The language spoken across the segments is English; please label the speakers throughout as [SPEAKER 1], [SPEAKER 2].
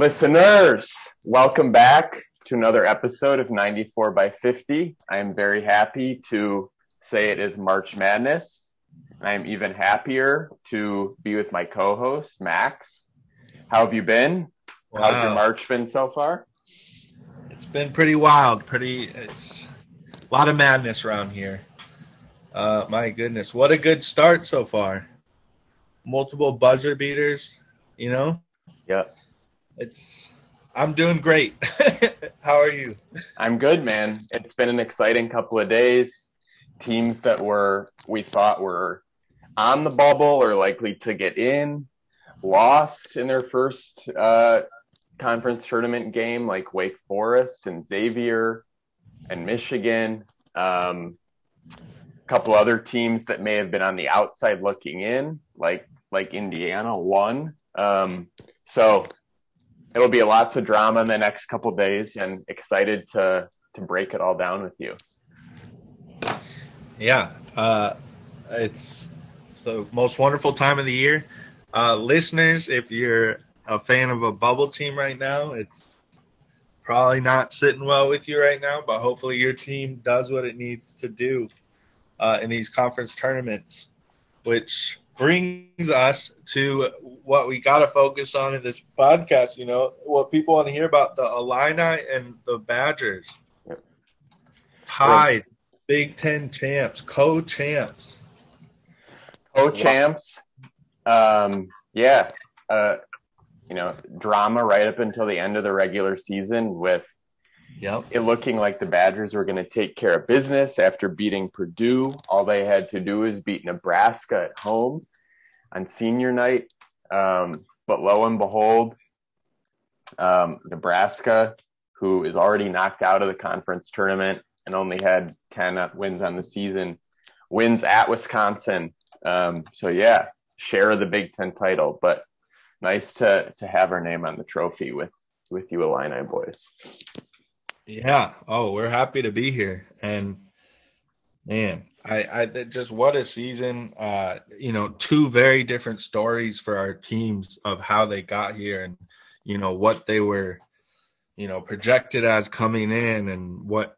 [SPEAKER 1] Listeners, welcome back to another episode of 94 by 50. I am very happy to say it is March Madness. I am even happier to be with my co host, Max. How have you been? Wow. How's your March been so far?
[SPEAKER 2] It's been pretty wild, pretty, it's a lot of madness around here. Uh, my goodness, what a good start so far. Multiple buzzer beaters, you know?
[SPEAKER 1] Yep.
[SPEAKER 2] It's I'm doing great. How are you?
[SPEAKER 1] I'm good, man. It's been an exciting couple of days. Teams that were we thought were on the bubble or likely to get in lost in their first uh, conference tournament game, like Wake Forest and Xavier and Michigan. Um, a couple other teams that may have been on the outside looking in, like like Indiana, won. Um, so it'll be lots of drama in the next couple days, and excited to to break it all down with you.
[SPEAKER 2] Yeah, uh, it's it's the most wonderful time of the year. Uh, listeners, if you're a fan of a bubble team right now, it's probably not sitting well with you right now, but hopefully your team does what it needs to do uh, in these conference tournaments, which brings us to what we got to focus on in this podcast. You know, what people want to hear about the Illini and the Badgers. Tied Big Ten champs, co champs.
[SPEAKER 1] Co champs. Um, yeah. Uh, you know, drama right up until the end of the regular season with Yep. It looking like the Badgers were going to take care of business after beating Purdue. All they had to do is beat Nebraska at home on senior night. Um, but lo and behold, um, Nebraska, who is already knocked out of the conference tournament and only had 10 wins on the season, wins at Wisconsin. Um, so, yeah, share of the Big Ten title. But nice to, to have our name on the trophy with, with you, Illini boys.
[SPEAKER 2] Yeah. Oh, we're happy to be here. And man, I, I just what a season. Uh, you know, two very different stories for our teams of how they got here and you know what they were, you know, projected as coming in and what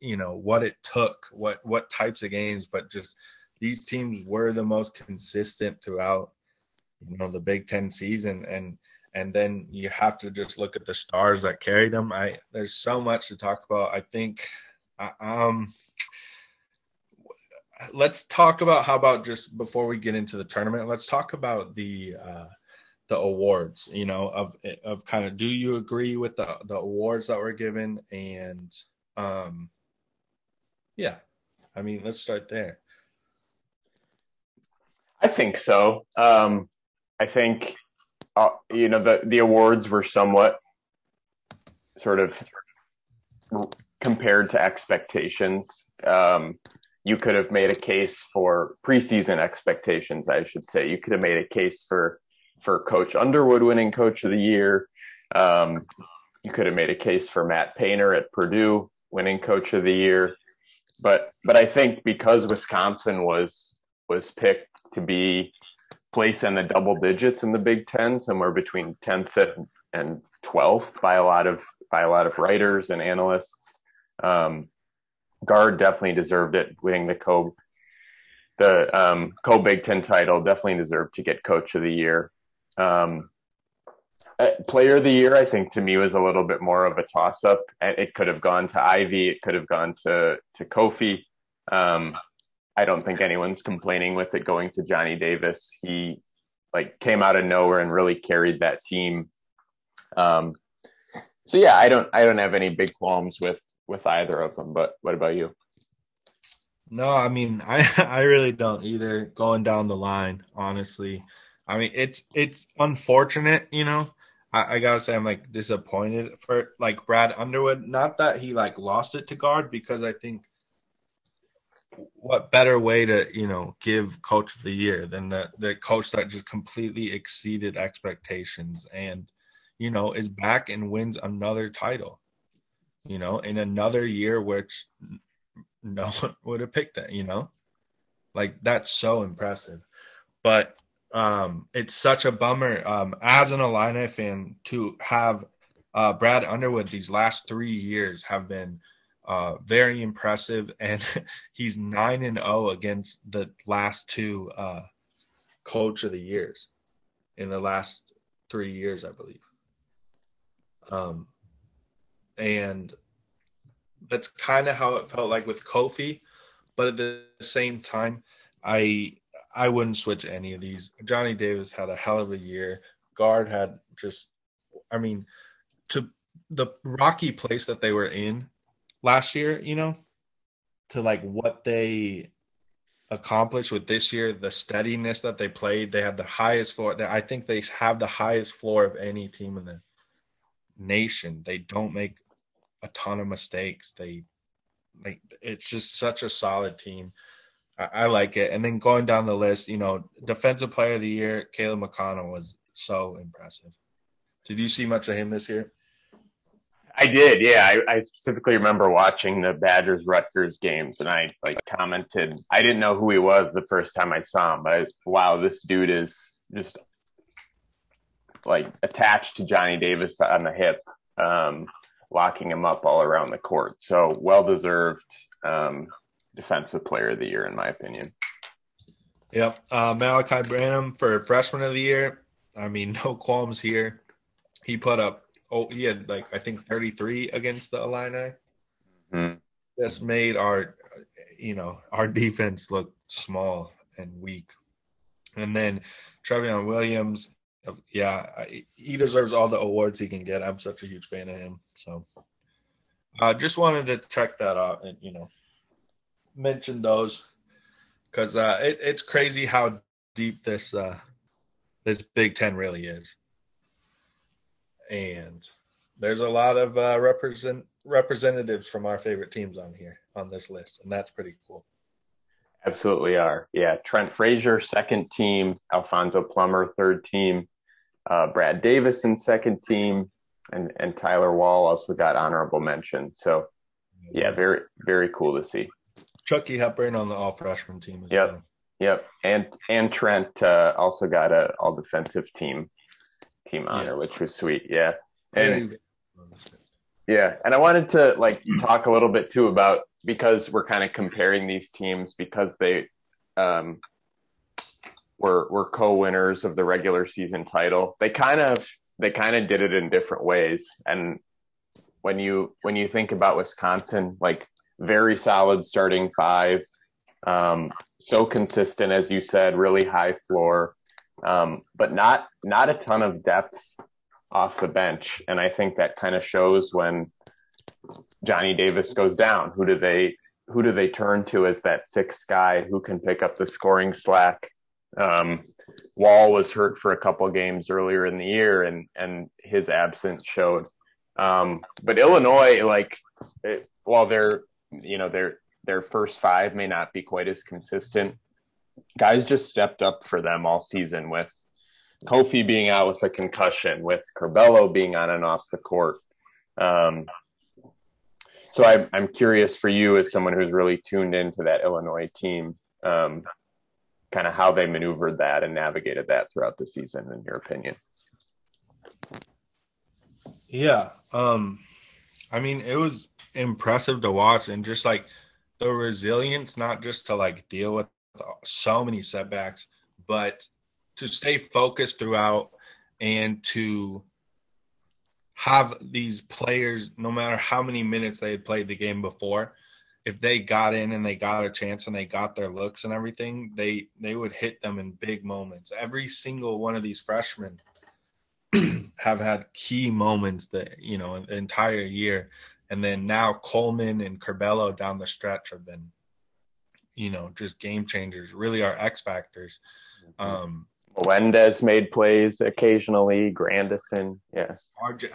[SPEAKER 2] you know what it took, what what types of games, but just these teams were the most consistent throughout, you know, the Big Ten season and and then you have to just look at the stars that carried them. I there's so much to talk about. I think I, um let's talk about how about just before we get into the tournament, let's talk about the uh the awards, you know, of of kind of do you agree with the the awards that were given and um yeah. I mean, let's start there.
[SPEAKER 1] I think so. Um I think uh, you know the the awards were somewhat sort of compared to expectations. Um, you could have made a case for preseason expectations, I should say. You could have made a case for for Coach Underwood winning Coach of the Year. Um, you could have made a case for Matt Painter at Purdue winning Coach of the Year. But but I think because Wisconsin was was picked to be placed in the double digits in the Big Ten, somewhere between 10th and 12th by a lot of by a lot of writers and analysts. Um, Gard definitely deserved it, winning the co the um, co Big Ten title. Definitely deserved to get Coach of the Year. Um, uh, player of the Year, I think, to me was a little bit more of a toss up. It could have gone to Ivey. It could have gone to to Kofi. Um, I don't think anyone's complaining with it going to Johnny Davis. He like came out of nowhere and really carried that team. Um, so yeah, I don't I don't have any big qualms with with either of them. But what about you?
[SPEAKER 2] No, I mean I I really don't either. Going down the line, honestly, I mean it's it's unfortunate, you know. I, I gotta say I'm like disappointed for like Brad Underwood. Not that he like lost it to Gard, because I think what better way to you know give coach of the year than the the coach that just completely exceeded expectations and you know is back and wins another title you know in another year which no one would have picked it you know? Like that's so impressive. But um, it's such a bummer um, as an Illini fan to have uh, Brad Underwood these last three years have been uh, very impressive, and he's nine and zero oh against the last two uh, coach of the years in the last three years, I believe. Um, and that's kind of how it felt like with Kofi, but at the same time, I I wouldn't switch any of these. Johnny Davis had a hell of a year. Gard had just, I mean, to the rocky place that they were in last year, you know, to like what they accomplished with this year, the steadiness that they played, they had the highest floor. I think they have the highest floor of any team in the nation. They don't make a ton of mistakes. They like it's just such a solid team. I, I like it. And then going down the list, you know, defensive player of the year, Caleb McConnell was so impressive. Did you see much of him this year?
[SPEAKER 1] I did, yeah. I, I, specifically remember watching the Badgers Rutgers games, and I like commented. I didn't know who he was the first time I saw him, but I was, wow, this dude is just like attached to Johnny Davis on the hip, um, locking him up all around the court. So well deserved um, defensive player of the year, in my opinion.
[SPEAKER 2] Yep, uh, Malaki Branham for freshman of the year. I mean, no qualms here. He put up oh he had like I think 33 against the Illini. Mm-hmm. Made our you know our defense look small and weak. And then Trevion Williams, yeah, he deserves all the awards he can get. I'm such a huge fan of him. So I uh, just wanted to check that out and you know mention those because uh, it, it's crazy how deep this uh, this Big Ten really is and there's a lot of uh, represent representatives from our favorite teams on here on this list, and that's pretty cool.
[SPEAKER 1] Absolutely are. Yeah, Trent Frazier, second team. Alfonso Plummer, third team. Uh, Brad Davison, second team, and and Tyler Wahl also got honorable mention. So, yeah, very very cool to see.
[SPEAKER 2] Chucky Hepburn on the all freshman team as
[SPEAKER 1] yep.
[SPEAKER 2] well.
[SPEAKER 1] Yep, and and Trent uh, also got a all defensive team team honor, yeah. which was sweet. Yeah. And yeah, and I wanted to like talk a little bit too about because we're kind of comparing these teams because they um were were co-winners of the regular season title. They kind of they kind of did it in different ways and when you when you think about Wisconsin like very solid starting five um so consistent as you said really high floor um, but not not a ton of depth off the bench. And I think that kind of shows when Johnny Davis goes down. Who do they who do they turn to as that sixth guy who can pick up the scoring slack? Um, Wahl was hurt for a couple games earlier in the year, and and his absence showed. Um, but Illinois, like, it, while their you know their their first five may not be quite as consistent, guys just stepped up for them all season with Kofi being out with a concussion, with Curbelo being on and off the court. Um, so I, I'm curious for you as someone who's really tuned into that Illinois team, um, kind of how they maneuvered that and navigated that throughout the season, in your opinion.
[SPEAKER 2] Yeah, um, I mean, it was impressive to watch, and just like the resilience, not just to like deal with so many setbacks, but to stay focused throughout and to have these players, no matter how many minutes they had played the game before, if they got in and they got a chance and they got their looks and everything, they they would hit them in big moments. Every single one of these freshmen have had key moments that you know the entire year, and then now Coleman and Curbelo down the stretch have been you know, just game changers, really are X factors.
[SPEAKER 1] Mm-hmm. Um, Melendez made plays occasionally. Grandison, yeah.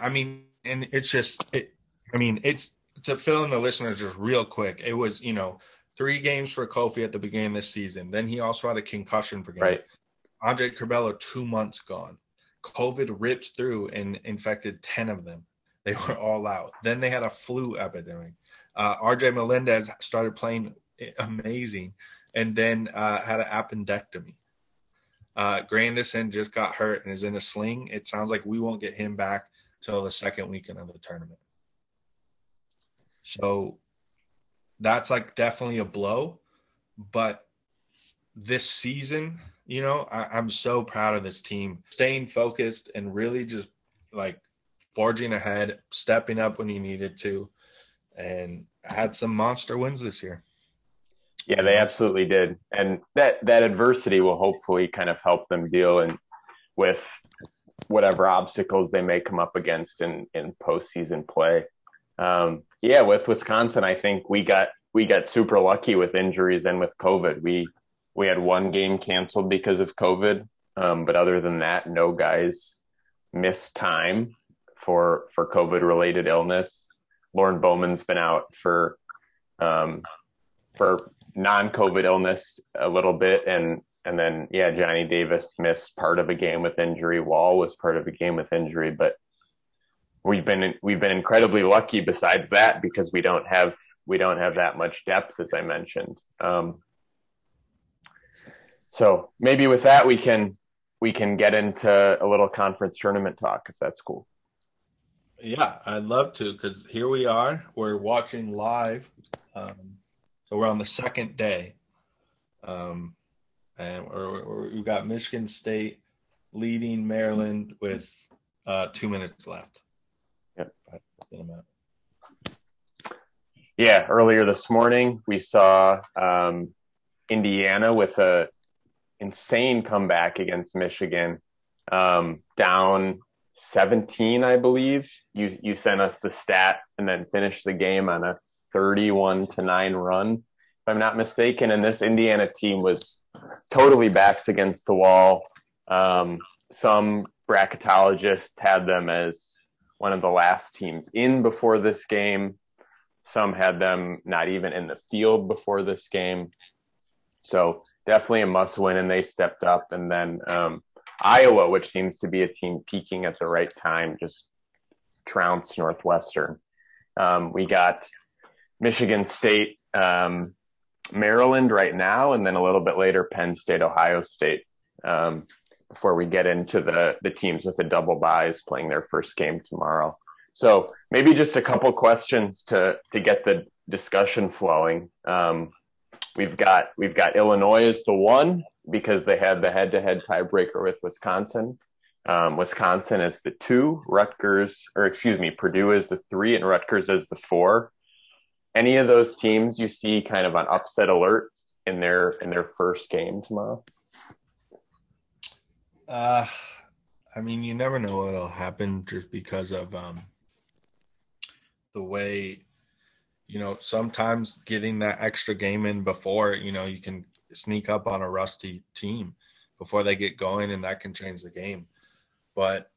[SPEAKER 2] I mean, and it's just, it, I mean, it's to fill in the listeners just real quick. It was, you know, three games for Kofi at the beginning of this season. Then he also had a concussion for game.
[SPEAKER 1] Right.
[SPEAKER 2] Andre Curbelo, two months gone. COVID ripped through and infected 10 of them. They were all out. Then they had a flu epidemic. Uh, RJ Melendez started playing amazing, and then uh, had an appendectomy. Uh, Grandison just got hurt and is in a sling. It sounds like we won't get him back till the second weekend of the tournament. So that's like definitely a blow. But this season, you know, I, am so proud of this team staying focused and really just like forging ahead, stepping up when you needed to, and had some monster wins this year.
[SPEAKER 1] Yeah, they absolutely did, and that that adversity will hopefully kind of help them deal and with whatever obstacles they may come up against in in postseason play. Um, yeah, with Wisconsin, I think we got we got super lucky with injuries and with COVID. We we had one game canceled because of COVID, um, but other than that, no guys missed time for for COVID related illness. Lorne Bowman's been out for um, for non COVID illness a little bit, and and then yeah, Johnny Davis missed part of a game with injury. Wahl was part of a game with injury, but we've been we've been incredibly lucky. Besides that, because we don't have we don't have that much depth, as I mentioned. Um, so maybe with that we can we can get into a little conference tournament talk if that's cool.
[SPEAKER 2] Yeah, I'd love to because here we are. We're watching live. Um, so we're on the second day. Um, and we're, we're, we've got Michigan State leading Maryland with uh, two minutes left.
[SPEAKER 1] Yep. Yeah, earlier this morning we saw um, Indiana with a insane comeback against Michigan, um, down 17, I believe. You you sent us the stat and then finished the game on a 31 to 9 run, if I'm not mistaken. And this Indiana team was totally backs against the wall. Um, some bracketologists had them as one of the last teams in before this game. Some had them not even in the field before this game. So definitely a must win, and they stepped up. And then um, Iowa, which seems to be a team peaking at the right time, just trounced Northwestern. Um, we got Michigan State, um, Maryland right now, and then a little bit later, Penn State, Ohio State. Um, before we get into the the teams with the double byes playing their first game tomorrow. So maybe just a couple questions to to get the discussion flowing. Um, We've got we've got Illinois as the one because they had the head-to-head tiebreaker with Wisconsin. Um, Wisconsin is the two, Rutgers, or excuse me, Purdue is the three, and Rutgers is the four. Any of those teams you see kind of on upset alert in their in their first game tomorrow?
[SPEAKER 2] Uh, I mean, you never know what'll happen just because of um, the way you know, sometimes getting that extra game in before, you know, you can sneak up on a rusty team before they get going, and that can change the game. But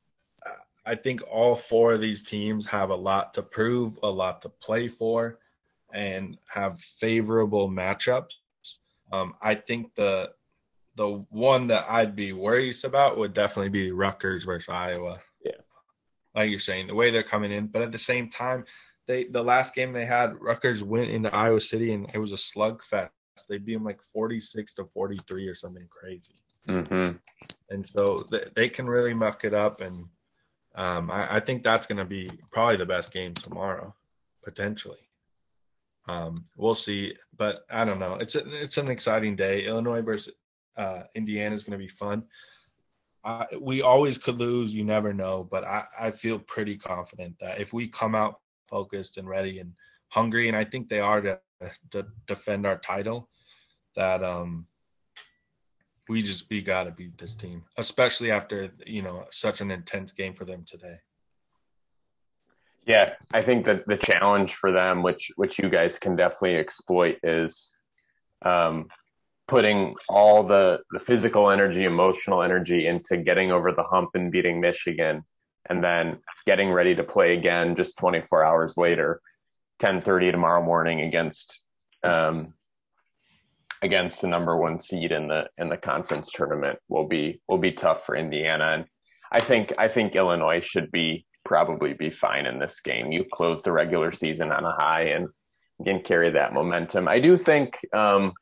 [SPEAKER 2] I think all four of these teams have a lot to prove, a lot to play for, and have favorable matchups. Um, I think the the one that I'd be worried about would definitely be Rutgers versus Iowa.
[SPEAKER 1] Yeah,
[SPEAKER 2] like you're saying, the way they're coming in, but at the same time, they the last game they had, Rutgers went into Iowa City and it was a slugfest. They beat them like forty six to forty three or something crazy.
[SPEAKER 1] Mm-hmm.
[SPEAKER 2] And so they, they can really muck it up, and um, I, I, think that's going to be probably the best game tomorrow, potentially. Um, we'll see, but I don't know. It's a, it's an exciting day. Illinois versus uh, Indiana is going to be fun. We always could lose. You never know, but I, I feel pretty confident that if we come out focused and ready and hungry, and I think they are to, to defend our title. That um, we just we got to beat this team, especially after you know such an intense game for them today.
[SPEAKER 1] Yeah, I think that the challenge for them, which which you guys can definitely exploit, is um, putting all the the physical energy, emotional energy into getting over the hump and beating Michigan, and then getting ready to play again just 24 hours later 10:30 tomorrow morning against um, against the number one seed in the in the conference tournament will be will be tough for Indiana and I think I think Illinois should be probably be fine in this game. You close the regular season on a high and can carry that momentum. I do think um,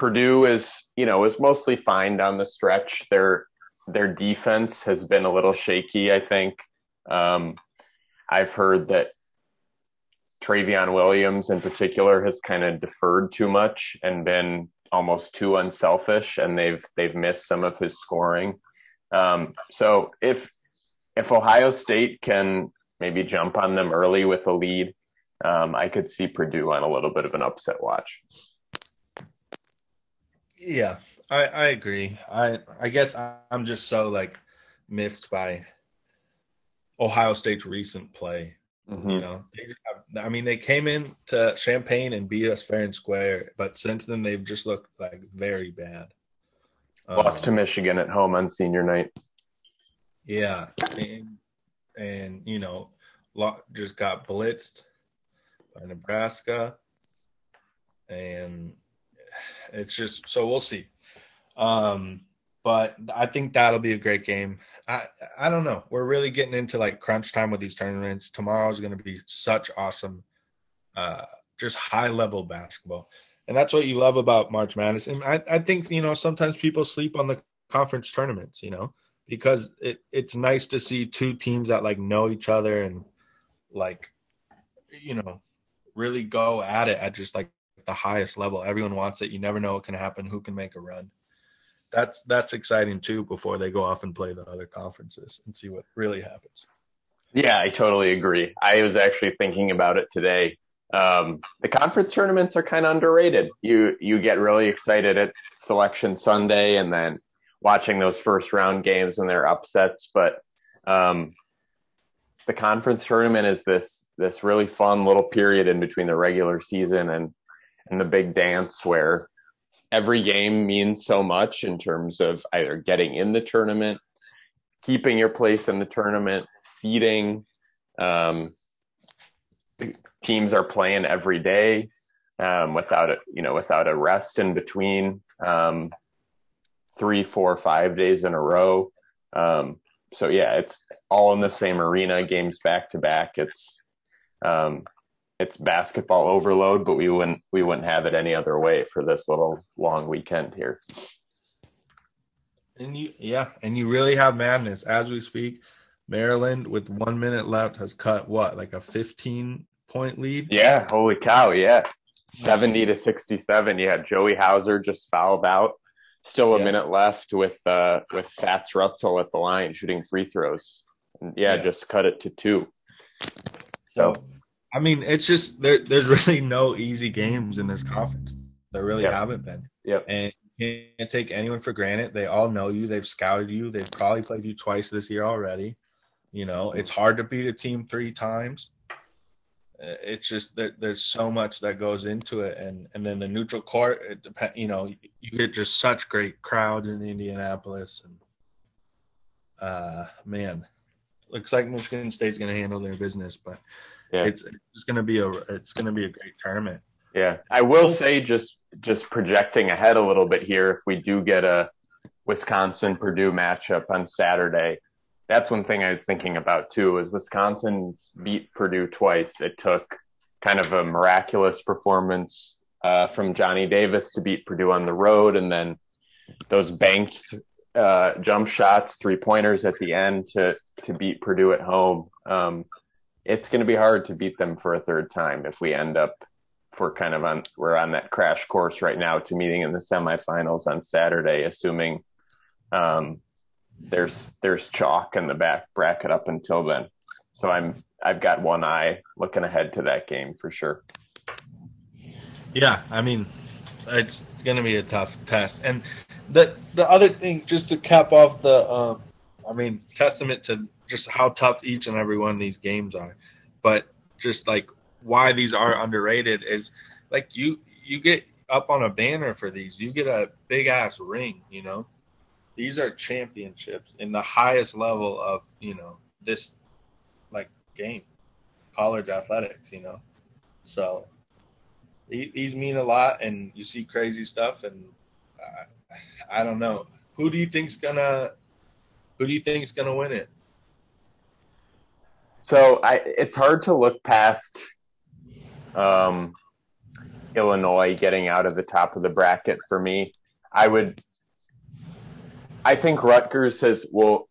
[SPEAKER 1] Purdue is, you know, is mostly fine down the stretch. Their their defense has been a little shaky, I think. Um, I've heard that Trevion Williams in particular has kind of deferred too much and been almost too unselfish, and they've they've missed some of his scoring. Um, so if if Ohio State can maybe jump on them early with a lead, um, I could see Purdue on a little bit of an upset watch.
[SPEAKER 2] Yeah, I, I agree. I I guess I'm just so like miffed by Ohio State's recent play. Mm-hmm. You know, they, I mean, they came in to Champaign and beat us fair and square, but since then they've just looked like very bad.
[SPEAKER 1] Lost um, to Michigan at home on senior night.
[SPEAKER 2] Yeah, and, and you know, just got blitzed by Nebraska, and it's just so we'll see. Um, but I think that'll be a great game. I I don't know. We're really getting into like crunch time with these tournaments. Tomorrow is going to be such awesome, uh, just high level basketball, and that's what you love about March Madness. And I I think you know sometimes people sleep on the conference tournaments, you know, because it it's nice to see two teams that like know each other and like you know really go at it at just like the highest level. Everyone wants it. You never know what can happen, who can make a run that's that's exciting too before they go off and play the other conferences and see what really happens.
[SPEAKER 1] Yeah, I totally agree. I was actually thinking about it today. Um, the conference tournaments are kind of underrated. You you get really excited at Selection Sunday and then watching those first round games when they're upsets, but um, the conference tournament is this this really fun little period in between the regular season and and the big dance where every game means so much in terms of either getting in the tournament, keeping your place in the tournament, seeding. Um, teams are playing every day um, without a you know without a rest in between um, three, four, five days in a row. Um, so yeah, it's all in the same arena, games back to back. It's um, it's basketball overload, but we wouldn't we wouldn't have it any other way for this little long weekend here.
[SPEAKER 2] And you yeah, and you really have madness as we speak. Maryland with one minute left has cut what like a fifteen point lead.
[SPEAKER 1] Yeah, holy cow! Yeah, seventy to sixty seven. You had Joey Hauser just fouled out. Still a yeah. minute left with uh with Fatts Russell at the line shooting free throws. And yeah, yeah. just cut it to two.
[SPEAKER 2] So I mean, it's just there, there's really no easy games in this conference. There really yep. haven't been.
[SPEAKER 1] Yep.
[SPEAKER 2] And you can't take anyone for granted. They all know you. They've scouted you. They've probably played you twice this year already. You know, it's hard to beat a team three times. Uh, it's just that there's so much that goes into it, and and then the neutral court. It depend. You know, you get just such great crowds in Indianapolis, and uh, man, looks like Michigan State's going to handle their business, but yeah. it's it's going to be a it's going to be a great tournament.
[SPEAKER 1] Yeah, I will say just just projecting ahead a little bit here. If we do get a Wisconsin Purdue matchup on Saturday, that's one thing I was thinking about too. Is Wisconsin's beat Purdue twice. It took kind of a miraculous performance uh, from Johnny Davis to beat Purdue on the road, and then those banked uh, jump shots, three pointers at the end to to beat Purdue at home. Um, it's going to be hard to beat them for a third time if we end up we're kind of on we're on that crash course right now to meeting in the semifinals on Saturday, assuming um, there's there's chalk in the back bracket up until then. So I'm I've got one eye looking ahead to that game for sure.
[SPEAKER 2] Yeah, I mean, it's going to be a tough test. And the the other thing, just to cap off the, uh, I mean, testament to just how tough each and every one of these games are. But just like why these are underrated is like you you get up on a banner for these, you get a big ass ring, you know. These are championships in the highest level of, you know, this like game, college athletics, you know. So these mean a lot and you see crazy stuff and uh, I don't know. Who do you think's gonna who do you think's gonna win it?
[SPEAKER 1] So I, it's hard to look past um, Illinois getting out of the top of the bracket for me. I would. I think Rutgers has. We'll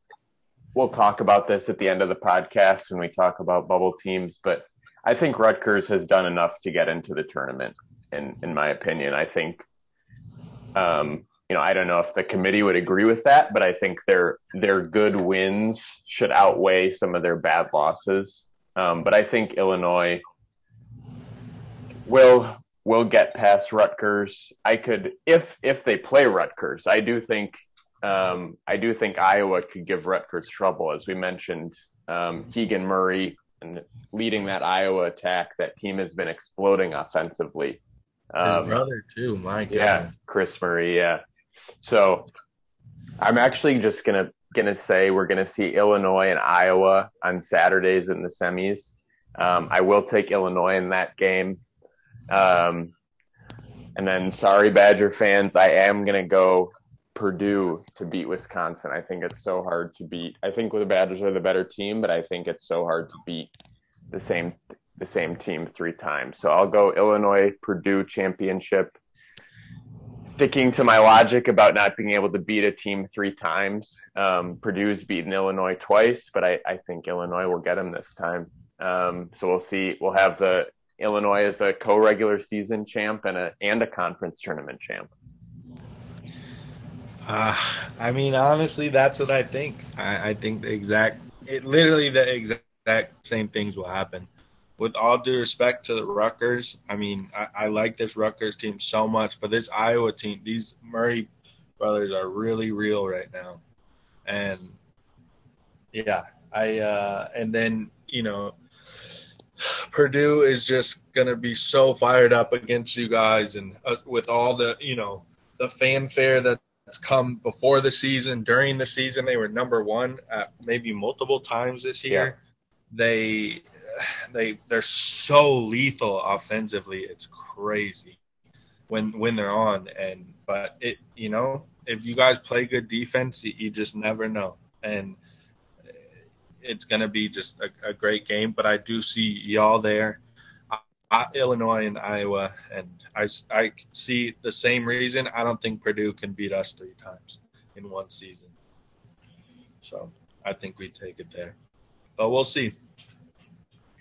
[SPEAKER 1] we'll talk about this at the end of the podcast when we talk about bubble teams, but I think Rutgers has done enough to get into the tournament. In in my opinion, I think. Um, you know, I don't know if the committee would agree with that, but I think their their good wins should outweigh some of their bad losses. Um, but I think Illinois will will get past Rutgers. I could if if they play Rutgers. I do think um, I do think Iowa could give Rutgers trouble, as we mentioned. Um, Keegan Murray and leading that Iowa attack. That team has been exploding offensively.
[SPEAKER 2] His um, brother too. My God.
[SPEAKER 1] Yeah, Kris Murray. Yeah. So I'm actually just gonna gonna say we're gonna see Illinois and Iowa on Saturdays in the semis. Um, I will take Illinois in that game. Um, and then, sorry, Badger fans, I am gonna go Purdue to beat Wisconsin. I think it's so hard to beat. I think the Badgers are the better team, but I think it's so hard to beat the same the same team three times. So I'll go Illinois Purdue championship sticking to my logic about not being able to beat a team three times. Um, Purdue's beaten Illinois twice, but I, I think Illinois will get them this time. Um, so we'll see. We'll have the Illinois as a co-regular season champ and a and a conference tournament champ.
[SPEAKER 2] Uh, I mean, honestly, that's what I think. I, I think the exact, it literally the exact same things will happen with all due respect to the Rutgers, I mean, I, I, like this Rutgers team so much, but this Iowa team, these Murray brothers are really real right now. And yeah, I, uh, and then, you know, Purdue is just going to be so fired up against you guys. And uh, with all the, you know, the fanfare that's come before the season, during the season, they were number one at maybe multiple times this year. Yeah. They, they they're so lethal offensively. It's crazy when when they're on. And but it you know if you guys play good defense, you just never know. And it's going to be just a, a, great game. But I do see y'all there, uh, Illinois and Iowa, and I I see the same reason. I don't think Purdue can beat us three times in one season. So I think we take it there, but we'll see.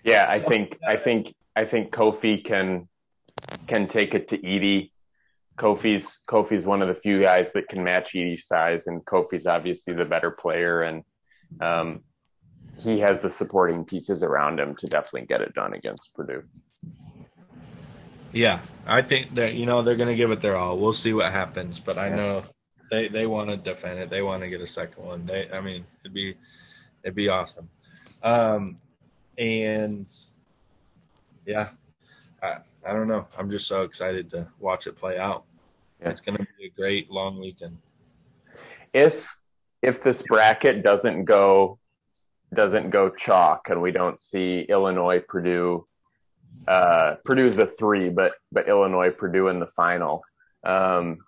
[SPEAKER 1] Yeah, I think I think I think Kofi can can take it to Edey. Kofi's Kofi's one of the few guys that can match Edey's size, and Kofi's obviously the better player, and um, he has the supporting pieces around him to definitely get it done against Purdue.
[SPEAKER 2] Yeah, I think that you know they're going to give it their all. We'll see what happens, but I know they they want to defend it. They want to get a second one. They, I mean, it'd be it'd be awesome. Um, and yeah, I, I don't know. I'm just so excited to watch it play out. Yeah. It's going to be a great long weekend.
[SPEAKER 1] If if this bracket doesn't go doesn't go chalk and we don't see Illinois Purdue uh, Purdue's the three, but but Illinois Purdue in the final. Um,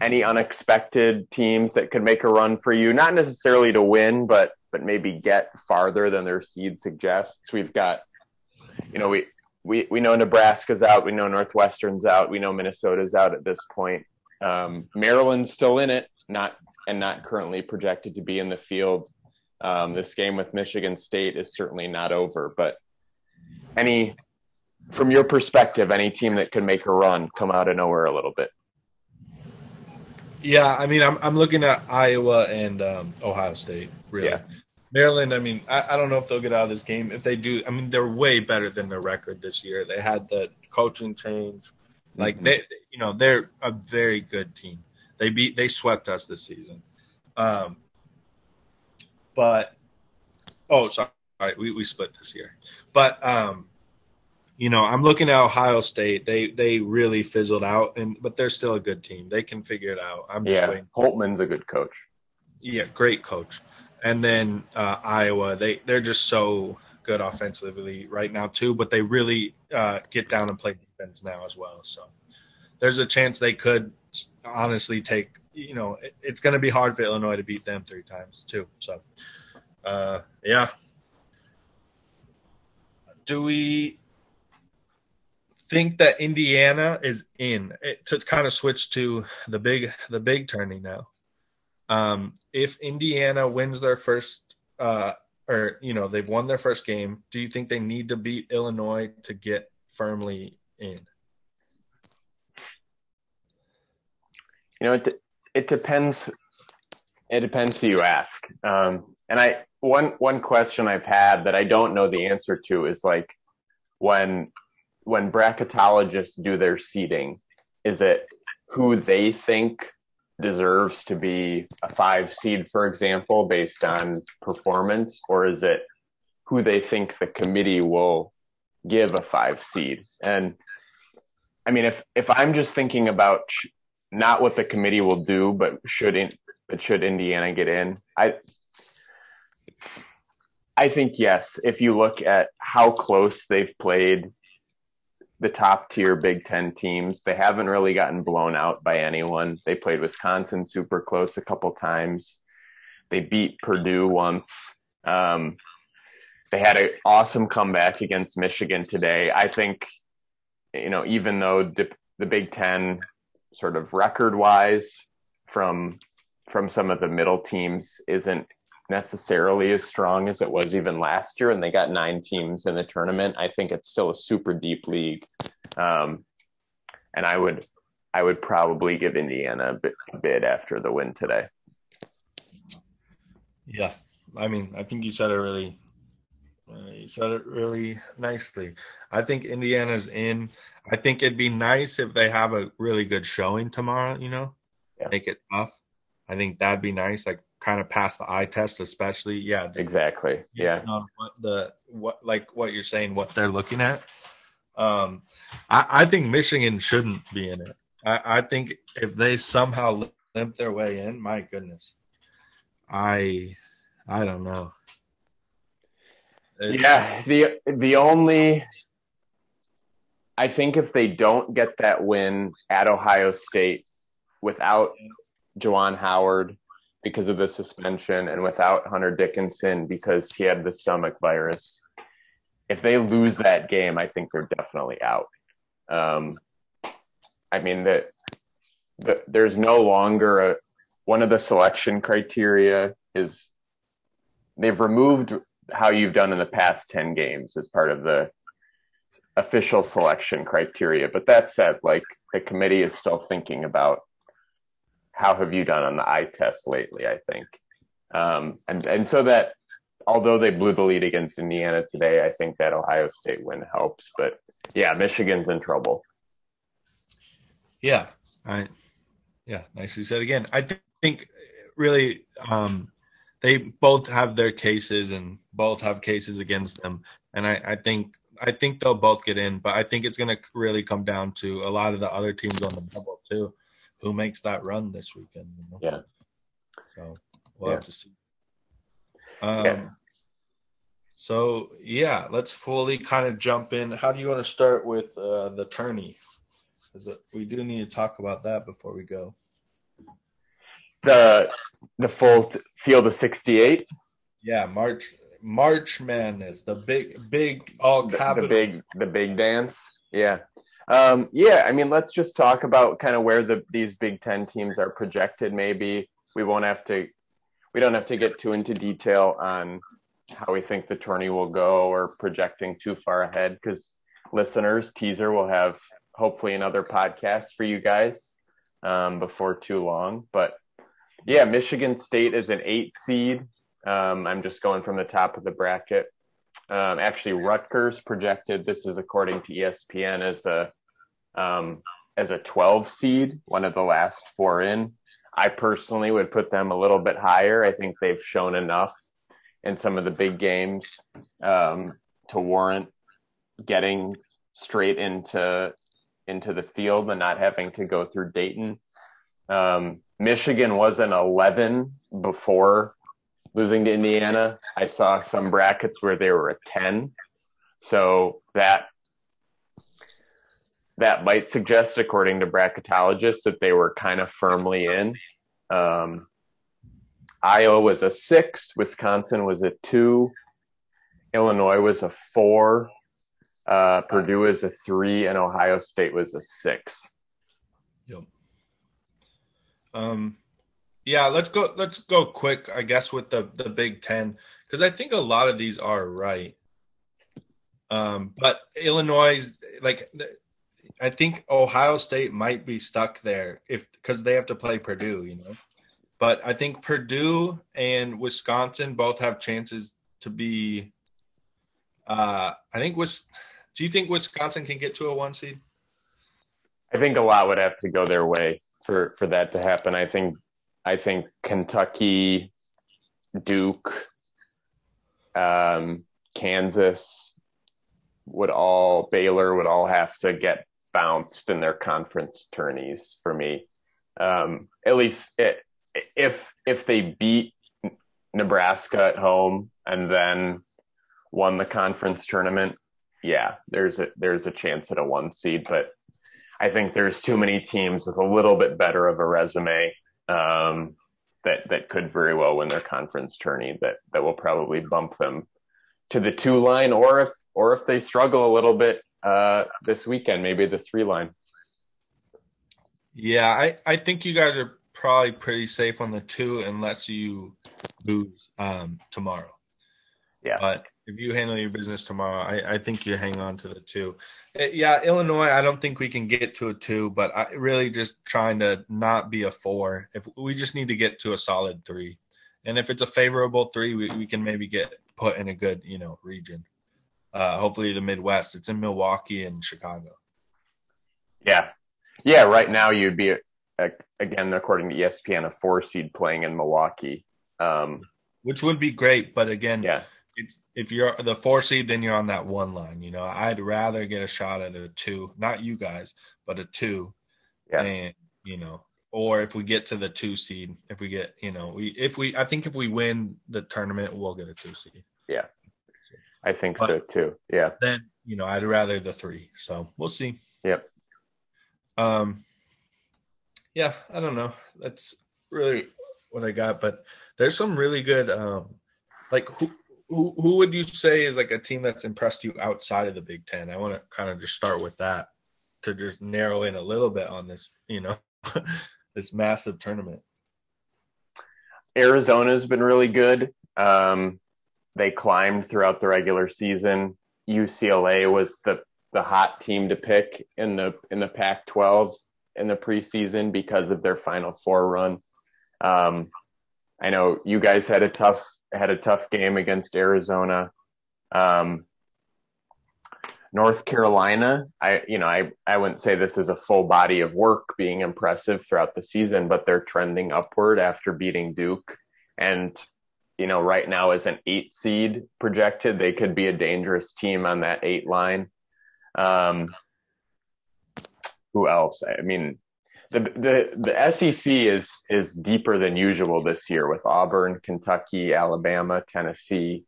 [SPEAKER 1] any unexpected teams that could make a run for you? Not necessarily to win, but but maybe get farther than their seed suggests. We've got, you know, we we we know Nebraska's out, we know Northwestern's out, we know Minnesota's out at this point. Um, Maryland's still in it, not and not currently projected to be in the field. Um, this game with Michigan State is certainly not over, but any from your perspective, any team that could make a run come out of nowhere a little bit.
[SPEAKER 2] Yeah, I mean, I'm I'm looking at Iowa and um, Ohio State. Really, yeah. Maryland, I mean, I, I, don't know if they'll get out of this game. If they do, I mean, they're way better than their record this year. They had the coaching change. Like mm-hmm. they, you know, they're a very good team. They beat, they swept us this season. Um, but oh, sorry, we we split this year. But um, you know, I'm looking at Ohio State. They they really fizzled out, and but they're still a good team. They can figure it out.
[SPEAKER 1] I'm yeah. Holtmann's a good coach.
[SPEAKER 2] Yeah, great coach and then uh, Iowa. They they're just so good offensively right now too, but they really uh, get down and play defense now as well. So there's a chance they could honestly take. You know, it, it's going to be hard for Illinois to beat them three times too. So uh, yeah. Do we think that Indiana is in it, to kind of switch to the big the big tourney now. Um, if Indiana wins their first, uh, or you know they've won their first game, do you think they need to beat Illinois to get firmly in?
[SPEAKER 1] You know, it it depends. It depends who you ask. Um, and I one one question I've had that I don't know the answer to is like when when bracketologists do their seeding, is it who they think deserves to be a five seed, for example, based on performance, or is it who they think the committee will give a five seed? And I mean, if if I'm just thinking about not what the committee will do, but should in, but should Indiana get in, I I think yes. If you look at how close they've played the top tier Big Ten teams. They haven't really gotten blown out by anyone. They played Wisconsin super close a couple times. They beat Purdue once. Um, they had an awesome comeback against Michigan today. I think, you know, even though the, the Big Ten sort of record wise from from some of the middle teams isn't necessarily as strong as it was even last year, and they got nine teams in the tournament. I think it's still a super deep league, um, and I would I would probably give Indiana a, bit, a bid after the win today.
[SPEAKER 2] Yeah, I mean, I think you said it really. Uh, you said it really nicely. I think Indiana's in. I think it'd be nice if they have a really good showing tomorrow. You know, yeah. make it tough. I think that'd be nice. Like kind of pass the eye test, especially. Yeah,
[SPEAKER 1] exactly. Yeah,
[SPEAKER 2] what the what like what you're saying, what they're looking at. Um, I, I think Michigan shouldn't be in it. I, I think if they somehow limp their way in, my goodness, I I don't know.
[SPEAKER 1] It's, yeah, the the only I think if they don't get that win at Ohio State without Juwan Howard because of the suspension and without Hunter Dickinson because he had the stomach virus. If they lose that game, I think they're definitely out. Um, I mean that the, there's no longer a one of the selection criteria is they've removed how you've done in the past 10 games as part of the official selection criteria. But that said, like the committee is still thinking about how have you done on the eye test lately? I think, um, and and so that although they blew the lead against Indiana today, I think that Ohio State win helps. But yeah, Michigan's in trouble.
[SPEAKER 2] Yeah, I yeah, nicely said again. I think really um, they both have their cases and both have cases against them, and I, I think I think they'll both get in, but I think it's going to really come down to a lot of the other teams on the bubble too who makes that run this weekend. You know?
[SPEAKER 1] Yeah.
[SPEAKER 2] So we'll yeah. have to see. Um, yeah. So yeah, let's fully kind of jump in. How do you want to start with uh, the tourney? Because we do need to talk about that before we go.
[SPEAKER 1] The the full field of sixty eight.
[SPEAKER 2] Yeah, March March Madness, the big big all capital.
[SPEAKER 1] The, the big the big dance. Yeah. Um, yeah, I mean, let's just talk about kind of where the these Big Ten teams are projected. Maybe we won't have to, we don't have to get too into detail on how we think the tourney will go or projecting too far ahead because listeners, teaser will have hopefully another podcast for you guys um, before too long. But yeah, Michigan State is an eight seed. Um, I'm just going from the top of the bracket. Um, actually, Rutgers projected this is according to ESPN as a um, as a 12 seed, one of the last four in. I personally would put them a little bit higher. I think they've shown enough in some of the big games um, to warrant getting straight into into the field and not having to go through Dayton. Um, Michigan was an 11 before losing to Indiana. I saw some brackets where they were a 10. So that that might suggest, according to bracketologists, that they were kind of firmly in. Um, Iowa was a six, Wisconsin was a two, Illinois was a four, Uh, Purdue was a three, and Ohio State was a six.
[SPEAKER 2] Yep. Um, yeah, let's go. Let's go quick, I guess, with the the Big Ten because I think a lot of these are right. Um, but Illinois, like, I think Ohio State might be stuck there if because they have to play Purdue, you know. But I think Purdue and Wisconsin both have chances to be. Uh, I think was. Do you think Wisconsin can get to a one seed?
[SPEAKER 1] I think a lot would have to go their way for for that to happen. I think I think Kentucky, Duke, um, Kansas would all Baylor would all have to get bounced in their conference tourneys for me. Um, at least it, if if they beat Nebraska at home and then won the conference tournament, yeah, there's a there's a chance at a one seed, but I think there's too many teams with a little bit better of a resume um, that that could very well win their conference tourney that that will probably bump them to the two line, or if or if they struggle a little bit uh, this weekend, maybe the three line.
[SPEAKER 2] Yeah, I I think you guys are probably pretty safe on the two unless you lose um, tomorrow.
[SPEAKER 1] Yeah.
[SPEAKER 2] But if you handle your business tomorrow, I, I think you hang on to the two. Eh, yeah, Illinois, I don't think we can get to a two, but I really just trying to not be a four. If we just need to get to a solid three, and if it's a favorable three, we, we can maybe get put in a good you know region. Uh, hopefully the Midwest. It's in Milwaukee and Chicago.
[SPEAKER 1] Yeah, yeah. Right now, you'd be again, according to ESPN, a four seed playing in Milwaukee, um,
[SPEAKER 2] which would be great. But again,
[SPEAKER 1] yeah,
[SPEAKER 2] it's, if you're the four seed, then you're on that one line. You know, I'd rather get a shot at a two, not you guys, but a two,
[SPEAKER 1] yeah.
[SPEAKER 2] and you know, or if we get to the two seed, if we get, you know, we if we, I think if we win the tournament, we'll get a two seed.
[SPEAKER 1] Yeah, I think but so too. Yeah.
[SPEAKER 2] Then you know, I'd rather the three. So we'll see.
[SPEAKER 1] Yep.
[SPEAKER 2] Um, yeah, I don't know. That's really what I got. But there's some really good, um, like who who who would you say is like a team that's impressed you outside of the Big Ten? I want to kind of just start with that to just narrow in a little bit on this, you know, this massive tournament.
[SPEAKER 1] Arizona's been really good. Um, they climbed throughout the regular season. UCLA was the the hot team to pick in the in the Pac-12s in the preseason because of their Final Four run. Um, I know you guys had a tough had a tough game against Arizona. Um, North Carolina, I you know I I wouldn't say this is a full body of work being impressive throughout the season, but they're trending upward after beating Duke, and you know right now as an eight seed projected, they could be a dangerous team on that eight line. Um, who else? I mean, the the the SEC is is deeper than usual this year with Auburn, Kentucky, Alabama, Tennessee.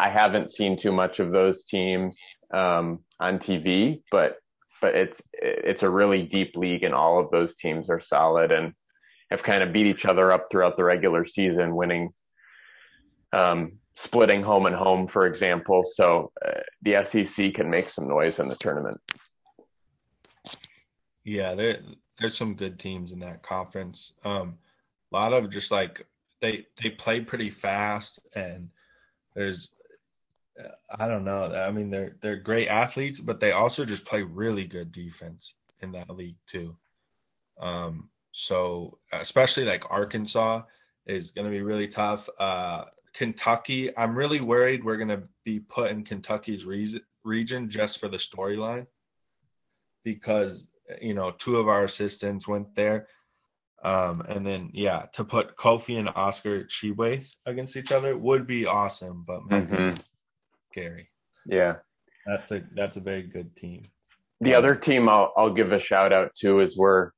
[SPEAKER 1] I haven't seen too much of those teams um, on TV, but but it's it's a really deep league, and all of those teams are solid and have kind of beat each other up throughout the regular season, winning, um, splitting home and home, for example. So uh, the SEC can make some noise in the tournament.
[SPEAKER 2] Yeah, there there's some good teams in that conference. Um, a lot of just like they they play pretty fast, and there's I don't know. I mean, they're they're great athletes, but they also just play really good defense in that league too. Um, so especially like Arkansas is going to be really tough. Uh, Kentucky, I'm really worried we're going to be put in Kentucky's re- region just for the storyline because you know, two of our assistants went there. Um, and then yeah, to put Kofi and Oscar Tshiebwe against each other would be awesome, but
[SPEAKER 1] mm-hmm.
[SPEAKER 2] scary.
[SPEAKER 1] Yeah,
[SPEAKER 2] that's a that's a very good team.
[SPEAKER 1] The other team I'll I'll give a shout out to is we're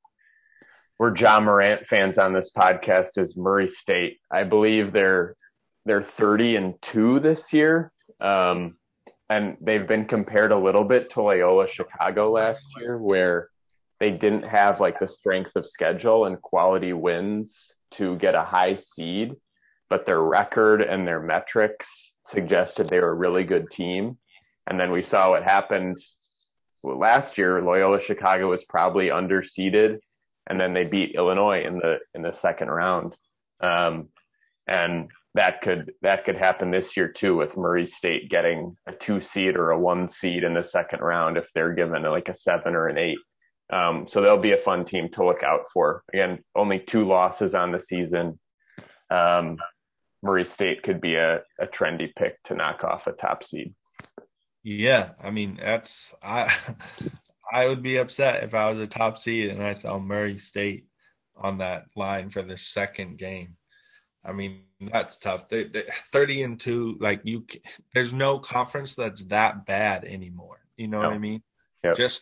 [SPEAKER 1] we're Ja Morant fans on this podcast is Murray State. I believe they're they're thirty and two this year. Um, and they've been compared a little bit to Loyola Chicago last year, where they didn't have like the strength of schedule and quality wins to get a high seed, but their record and their metrics suggested they were a really good team. And then we saw what happened last year. Loyola Chicago was probably underseeded, and then they beat Illinois in the in the second round. Um, and that could that could happen this year too with Murray State getting a two seed or a one seed in the second round if they're given like a seven or an eight. Um, so they'll be a fun team to look out for. Again, only two losses on the season. Um, Murray State could be a, a trendy pick to knock off a top seed.
[SPEAKER 2] Yeah, I mean that's I I would be upset if I was a top seed and I saw Murray State on that line for the second game. I mean, that's tough. They, they, 30 and 2, like you, there's no conference that's that bad anymore. You know no. what I mean? Yep. Just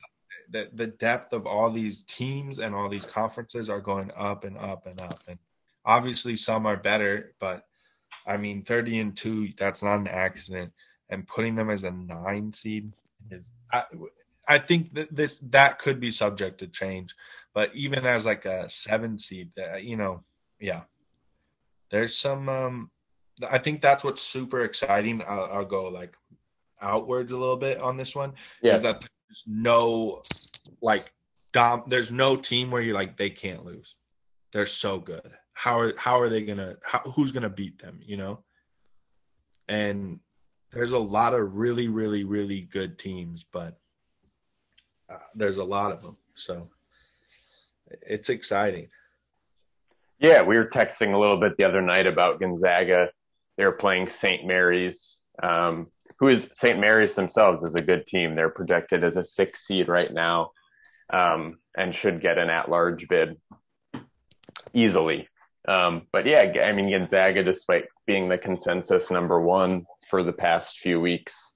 [SPEAKER 2] the, the depth of all these teams and all these conferences are going up and up and up. And obviously, some are better, but I mean, 30 and 2, that's not an accident. And putting them as a nine seed is, I, I think that this, that could be subject to change. But even as like a seven seed, uh, you know, yeah, there's some um I think that's what's super exciting. I'll, I'll, go like outwards a little bit on this one. Yeah. Is that there's no like dom there's no team where you're like they can't lose. They're so good. How are how are they gonna how, who's gonna beat them, you know? And there's a lot of really, really, really good teams, but uh, there's a lot of them. So it's exciting.
[SPEAKER 1] Yeah, we were texting a little bit the other night about Gonzaga. They were playing St. Mary's, um, who is St. Mary's themselves is a good team. They're projected as a six seed right now, um, and should get an at-large bid easily. Um, but yeah, I mean Gonzaga, despite being the consensus number one for the past few weeks,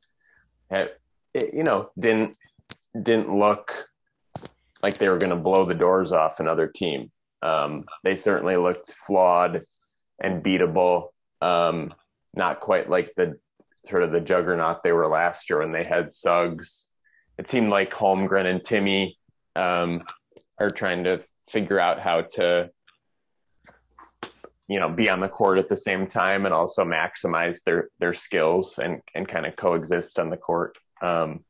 [SPEAKER 1] it, you know didn't didn't look like they were going to blow the doors off another team. Um, they certainly looked flawed and beatable. Um, not quite like the sort of the juggernaut they were last year when they had Suggs. It seemed like Holmgren and Timme um, are trying to figure out how to, you know, be on the court at the same time and also maximize their their skills and and kind of coexist on the court. Um,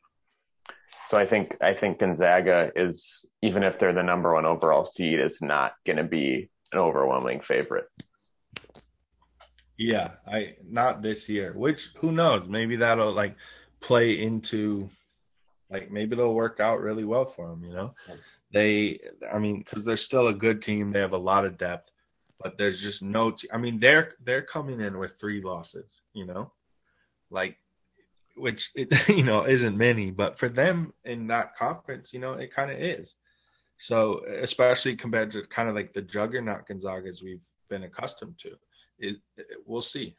[SPEAKER 1] so I think I think Gonzaga is even if they're the number one overall seed, is not going to be an overwhelming favorite.
[SPEAKER 2] Yeah, I not this year. Which who knows? Maybe that'll like play into like maybe it'll work out really well for them. You know, they I mean because they're still a good team. They have a lot of depth, but there's just no. T- I mean they're they're coming in with three losses. You know, like which it you know isn't many, but for them in that conference, you know, it kind of is. So especially compared to kind of like the juggernaut Gonzagas we've been accustomed to, it, it, we'll see.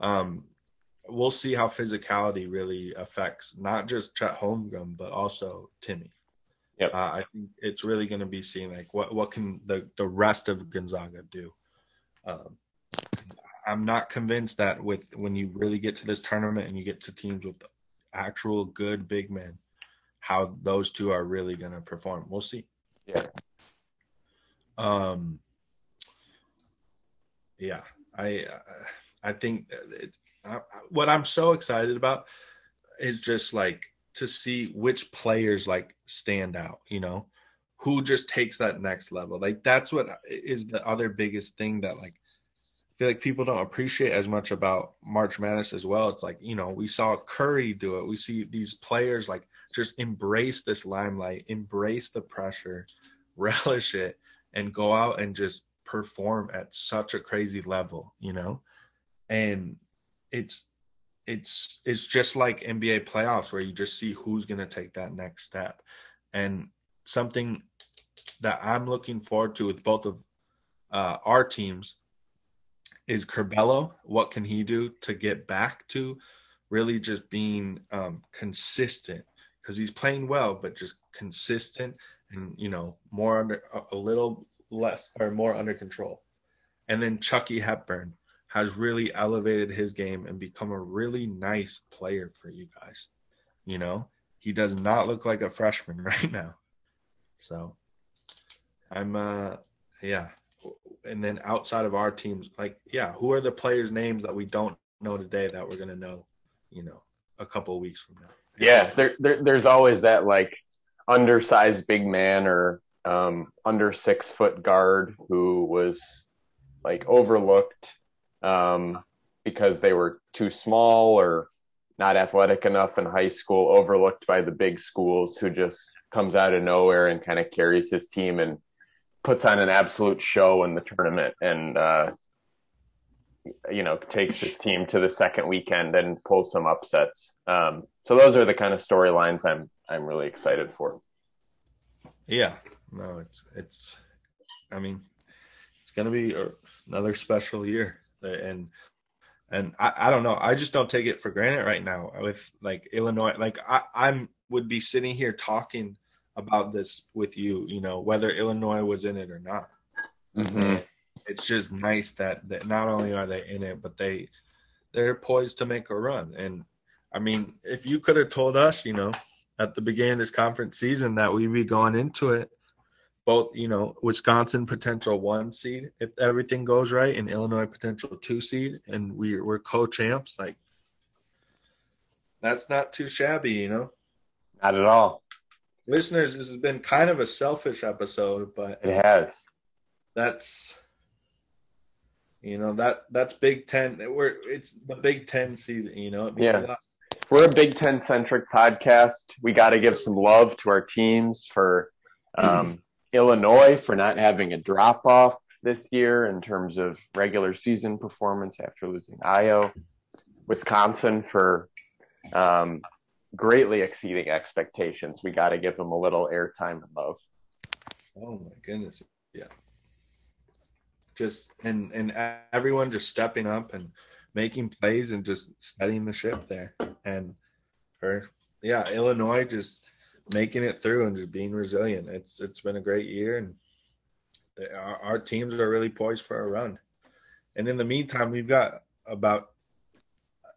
[SPEAKER 2] Um, we'll see how physicality really affects not just Chet Holmgren but also Timme. Yep. Uh, I think it's really going to be seeing like what what can the the rest of Gonzaga do. Um, I'm not convinced that with when you really get to this tournament and you get to teams with actual good big men, how those two are really going to perform. We'll see.
[SPEAKER 1] Yeah.
[SPEAKER 2] Um. Yeah, I I think it, I, what I'm so excited about is just like to see which players like stand out. You know, who just takes that next level. Like that's what is the other biggest thing that like feel like people don't appreciate as much about March Madness as well. It's like, you know, we saw Curry do it. We see these players like just embrace this limelight, embrace the pressure, relish it, and go out and just perform at such a crazy level, you know? And it's it's it's just like NBA playoffs where you just see who's gonna take that next step. And something that I'm looking forward to with both of uh, our teams is Curbelo. What can he do to get back to really just being um, consistent? Because he's playing well, but just consistent and you know more under a little less or more under control. And then Chucky Hepburn has really elevated his game and become a really nice player for you guys. You know, he does not look like a freshman right now. So I'm uh yeah, and then outside of our teams, like yeah, who are the players' names that we don't know today that we're gonna know, you know, a couple weeks from now?
[SPEAKER 1] Yeah, there, there there's always that like undersized big man or um, under six foot guard who was like overlooked um, because they were too small or not athletic enough in high school, overlooked by the big schools who just comes out of nowhere and kind of carries his team and puts on an absolute show in the tournament and uh, you know takes his team to the second weekend and pulls some upsets. Um, so those are the kind of storylines I'm I'm really excited for.
[SPEAKER 2] Yeah, no, it's it's. I mean, it's gonna be another special year, and and I, I don't know. I just don't take it for granted right now with like Illinois. Like I, I'm would be sitting here talking about this with you, you know, whether Illinois was in it or not. Mm-hmm. It's just nice that, that not only are they in it, but they they're poised to make a run. And I mean, if you could have told us, you know, at the beginning of this conference season that we'd be going into it, both, you know, Wisconsin potential one seed if everything goes right, and Illinois potential two seed, and we we're co-champs, like that's not too shabby, you know.
[SPEAKER 1] Not at all
[SPEAKER 2] listeners, this has been kind of a selfish episode, but
[SPEAKER 1] it has.
[SPEAKER 2] That's you know that that's Big Ten. We're it's the Big Ten season. You know,
[SPEAKER 1] yeah. We're a Big Ten centric podcast. We got to give some love to our teams for um, Illinois for not having a drop off this year in terms of regular season performance after losing Ayo. Wisconsin for um, greatly exceeding expectations. We got to give them a little airtime and love.
[SPEAKER 2] Oh my goodness, yeah. Just and and everyone just stepping up and making plays and just steadying the ship there, and for yeah, Illinois just making it through and just being resilient. It's it's been a great year, and our, our teams are really poised for a run. And in the meantime, we've got about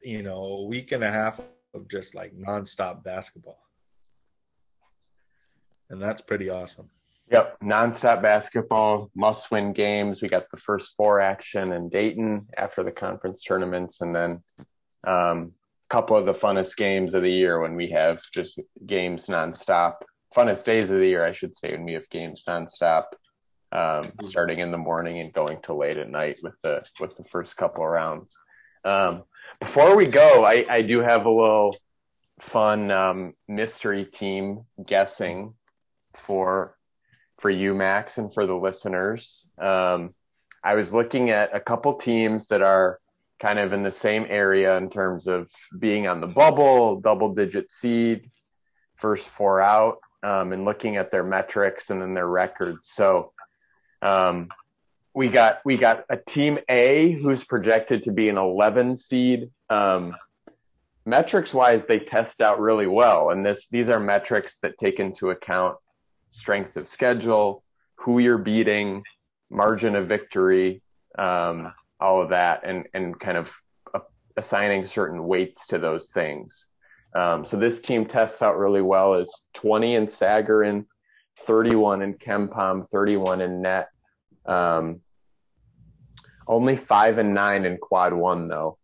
[SPEAKER 2] you know a week and a half of just like nonstop basketball. And that's pretty awesome.
[SPEAKER 1] Yep, nonstop basketball, must win games. We got the first four action in Dayton after the conference tournaments, and then um, couple of the funnest games of the year when we have just games nonstop. Funnest days of the year, I should say, when we have games nonstop, um, mm-hmm. starting in the morning and going to late at night with the with the first couple of rounds. Um, before we go, I, I do have a little fun um, mystery team guessing for for you, Max, and for the listeners. Um, I was looking at a couple teams that are kind of in the same area in terms of being on the bubble, double digit seed, first four out, um, and looking at their metrics and then their records. So um, we got we got a team A who's projected to be an 11 seed. Um, metrics wise, they test out really well, and this these are metrics that take into account strength of schedule, who you're beating, margin of victory, um, all of that, and and kind of assigning certain weights to those things. Um, so this team tests out really well as 20 in Sagarin, 31 in KenPom, 31 in net, um, only five and nine in quad one though.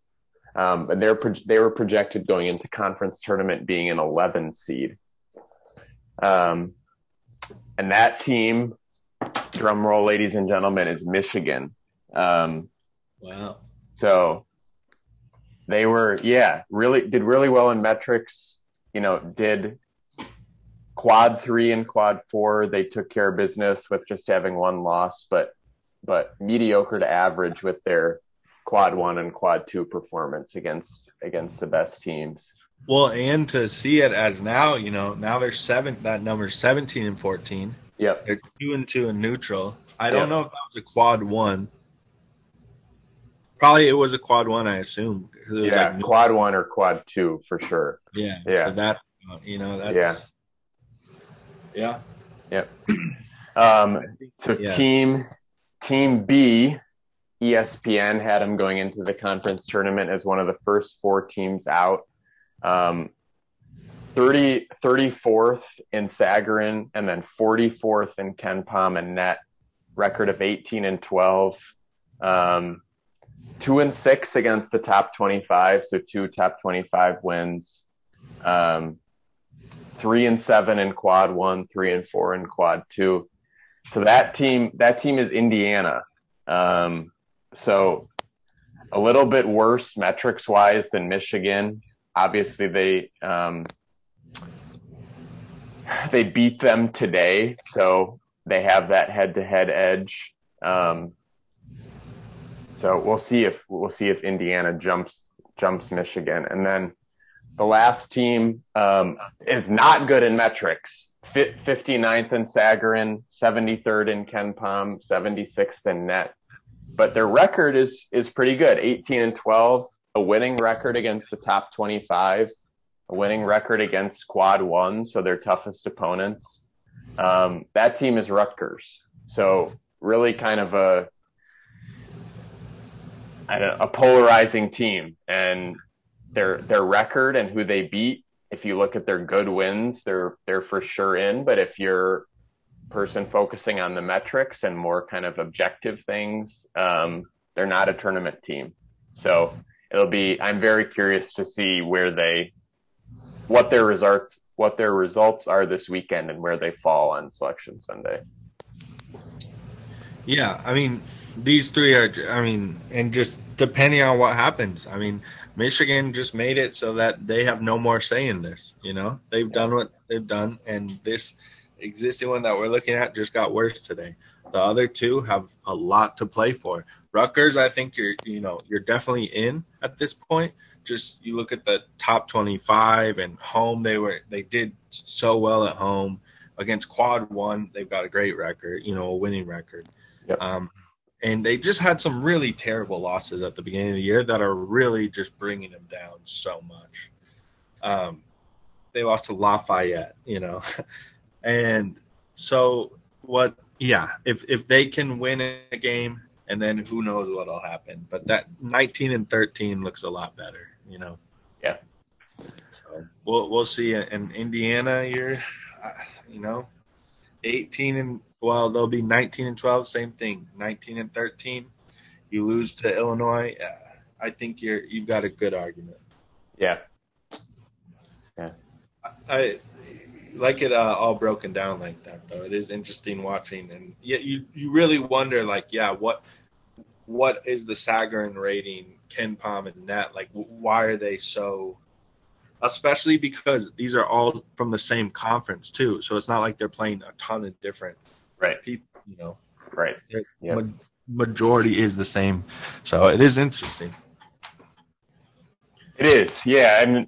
[SPEAKER 1] Um, and they're they were projected going into conference tournament being an 11 seed. Um, and that team, drum roll, ladies and gentlemen, is Michigan. Um,
[SPEAKER 2] wow.
[SPEAKER 1] So they were, yeah, really did really well in metrics. You know, did quad three and quad four. They took care of business with just having one loss, but but mediocre to average with their quad one and quad two performance against against the best teams.
[SPEAKER 2] Well, and to see it as now, you know, now they're seven. That number seventeen and fourteen.
[SPEAKER 1] Yep,
[SPEAKER 2] they're two and two and neutral. I don't yep. know if that was a quad one. Probably it was a quad one, I assume.
[SPEAKER 1] Yeah, like quad one or quad two for sure.
[SPEAKER 2] Yeah, yeah. So that you know, that's
[SPEAKER 1] yeah,
[SPEAKER 2] yeah,
[SPEAKER 1] yep. Um, so yeah. team Team B, ESPN had them going into the conference tournament as one of the first four teams out. Um, 30, 34th in Sagarin and then 44th in KenPom and net record of 18 and 12. Um, two and six against the top 25. So two top 25 wins. Um, three and seven in quad one, three and four in quad two. So that team, that team is Indiana. Um, so a little bit worse metrics wise than Michigan. Obviously, they um, they beat them today, so they have that head to head edge. Um, so we'll see if we'll see if Indiana jumps jumps Michigan, and then the last team um, is not good in metrics. 59th in Sagarin, 73rd in KenPom, 76th in net. But their record is is pretty good. 18 and 12, a winning record against the top 25, a winning record against quad one, so their toughest opponents. Um, that team is Rutgers. So really kind of a a polarizing team. And their their record and who they beat if you look at their good wins they're they're for sure in. But if you're person focusing on the metrics and more kind of objective things um, they're not a tournament team. So it'll be i'm very curious to see where they what their results what their results are this weekend and where they fall on selection sunday
[SPEAKER 2] yeah i mean these three are i mean and just depending on what happens i mean michigan just made it so that they have no more say in this you know? They've done what they've done and this existing one that we're looking at just got worse today. The other two have a lot to play for. Rutgers i think you're you know you're definitely in at this point. Just you look at the top 25 and home they were they did so well at home. Against quad one they've got a great record you know a winning record yep. um, and they just had some really terrible losses at the beginning of the year that are really just bringing them down so much um, they lost to lafayette you know and so what yeah if if they can win a game and then who knows what'll happen but that 19 and 13 looks a lot better you know.
[SPEAKER 1] Yeah.
[SPEAKER 2] So we'll we'll see. In Indiana, you're, uh, you know, eighteen and well, they'll be nineteen and twelve. Same thing, nineteen and thirteen. You lose to Illinois. Uh, I think you're you've got a good argument.
[SPEAKER 1] Yeah. Yeah.
[SPEAKER 2] I, I like it uh, all broken down like that though. It is interesting watching, and yeah, you you really wonder like, yeah, what what is the Sagarin rating KenPom and Net. Like, why are they so? Especially because these are all from the same conference too, so it's not like they're playing a ton of different
[SPEAKER 1] right
[SPEAKER 2] people. You know,
[SPEAKER 1] right?
[SPEAKER 2] Yeah. Ma- majority is the same, so it is interesting.
[SPEAKER 1] It is, yeah. I mean,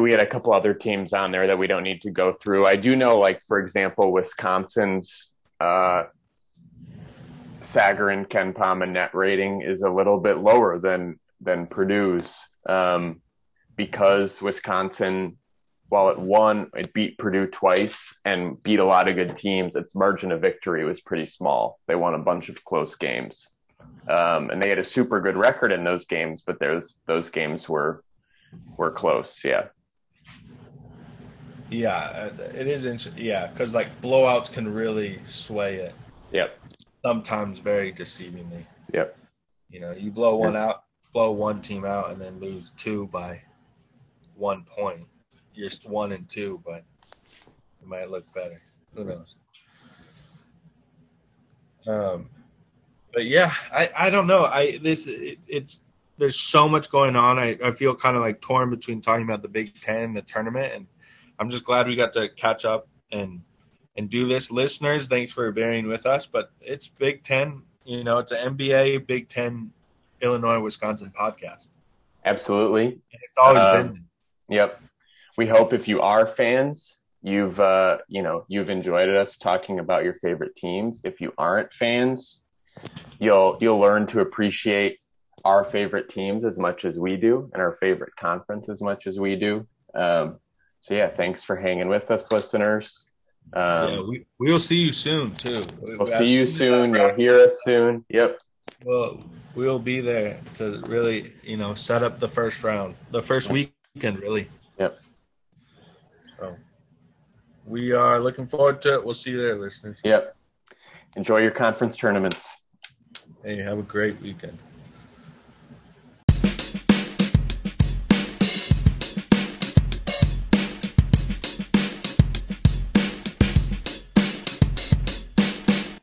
[SPEAKER 1] we had a couple other teams on there that we don't need to go through. I do know, like for example, Wisconsin's uh, Sagarin KenPom and net rating is a little bit lower than than Purdue's um, because Wisconsin, while it won, it beat Purdue twice and beat a lot of good teams. Its margin of victory was pretty small. They won a bunch of close games, um, and they had a super good record in those games. But those those games were were close. Yeah.
[SPEAKER 2] Yeah, uh, it is interesting. Yeah, because like blowouts can really sway it.
[SPEAKER 1] Yep
[SPEAKER 2] sometimes very deceivingly.
[SPEAKER 1] Yep.
[SPEAKER 2] You know, you blow one out, blow one team out, and then lose two by one point. You're one and two, but it might look better. Who knows? Um, but yeah, I, I don't know. I this it, it's there's so much going on. I, I feel kind of like torn between talking about the Big Ten, the tournament, and I'm just glad we got to catch up and and do this. Listeners, thanks for bearing with us. But it's Big Ten, you know, it's an NBA Big Ten Illinois Wisconsin podcast.
[SPEAKER 1] Absolutely.
[SPEAKER 2] It's always um, been.
[SPEAKER 1] Yep. We hope if you are fans, you've uh, you know, you've enjoyed us talking about your favorite teams. If you aren't fans, you'll you'll learn to appreciate our favorite teams as much as we do and our favorite conference as much as we do. Um, so yeah, thanks for hanging with us, listeners.
[SPEAKER 2] Um, yeah, we we'll see you soon too.
[SPEAKER 1] We'll see you soon. You'll hear us soon. Yep.
[SPEAKER 2] Well, we'll be there to really, you know, set up the first round, the first weekend, really.
[SPEAKER 1] Yep.
[SPEAKER 2] So we are looking forward to it. We'll see you there, listeners.
[SPEAKER 1] Yep. Enjoy your conference tournaments.
[SPEAKER 2] Hey, have a great weekend.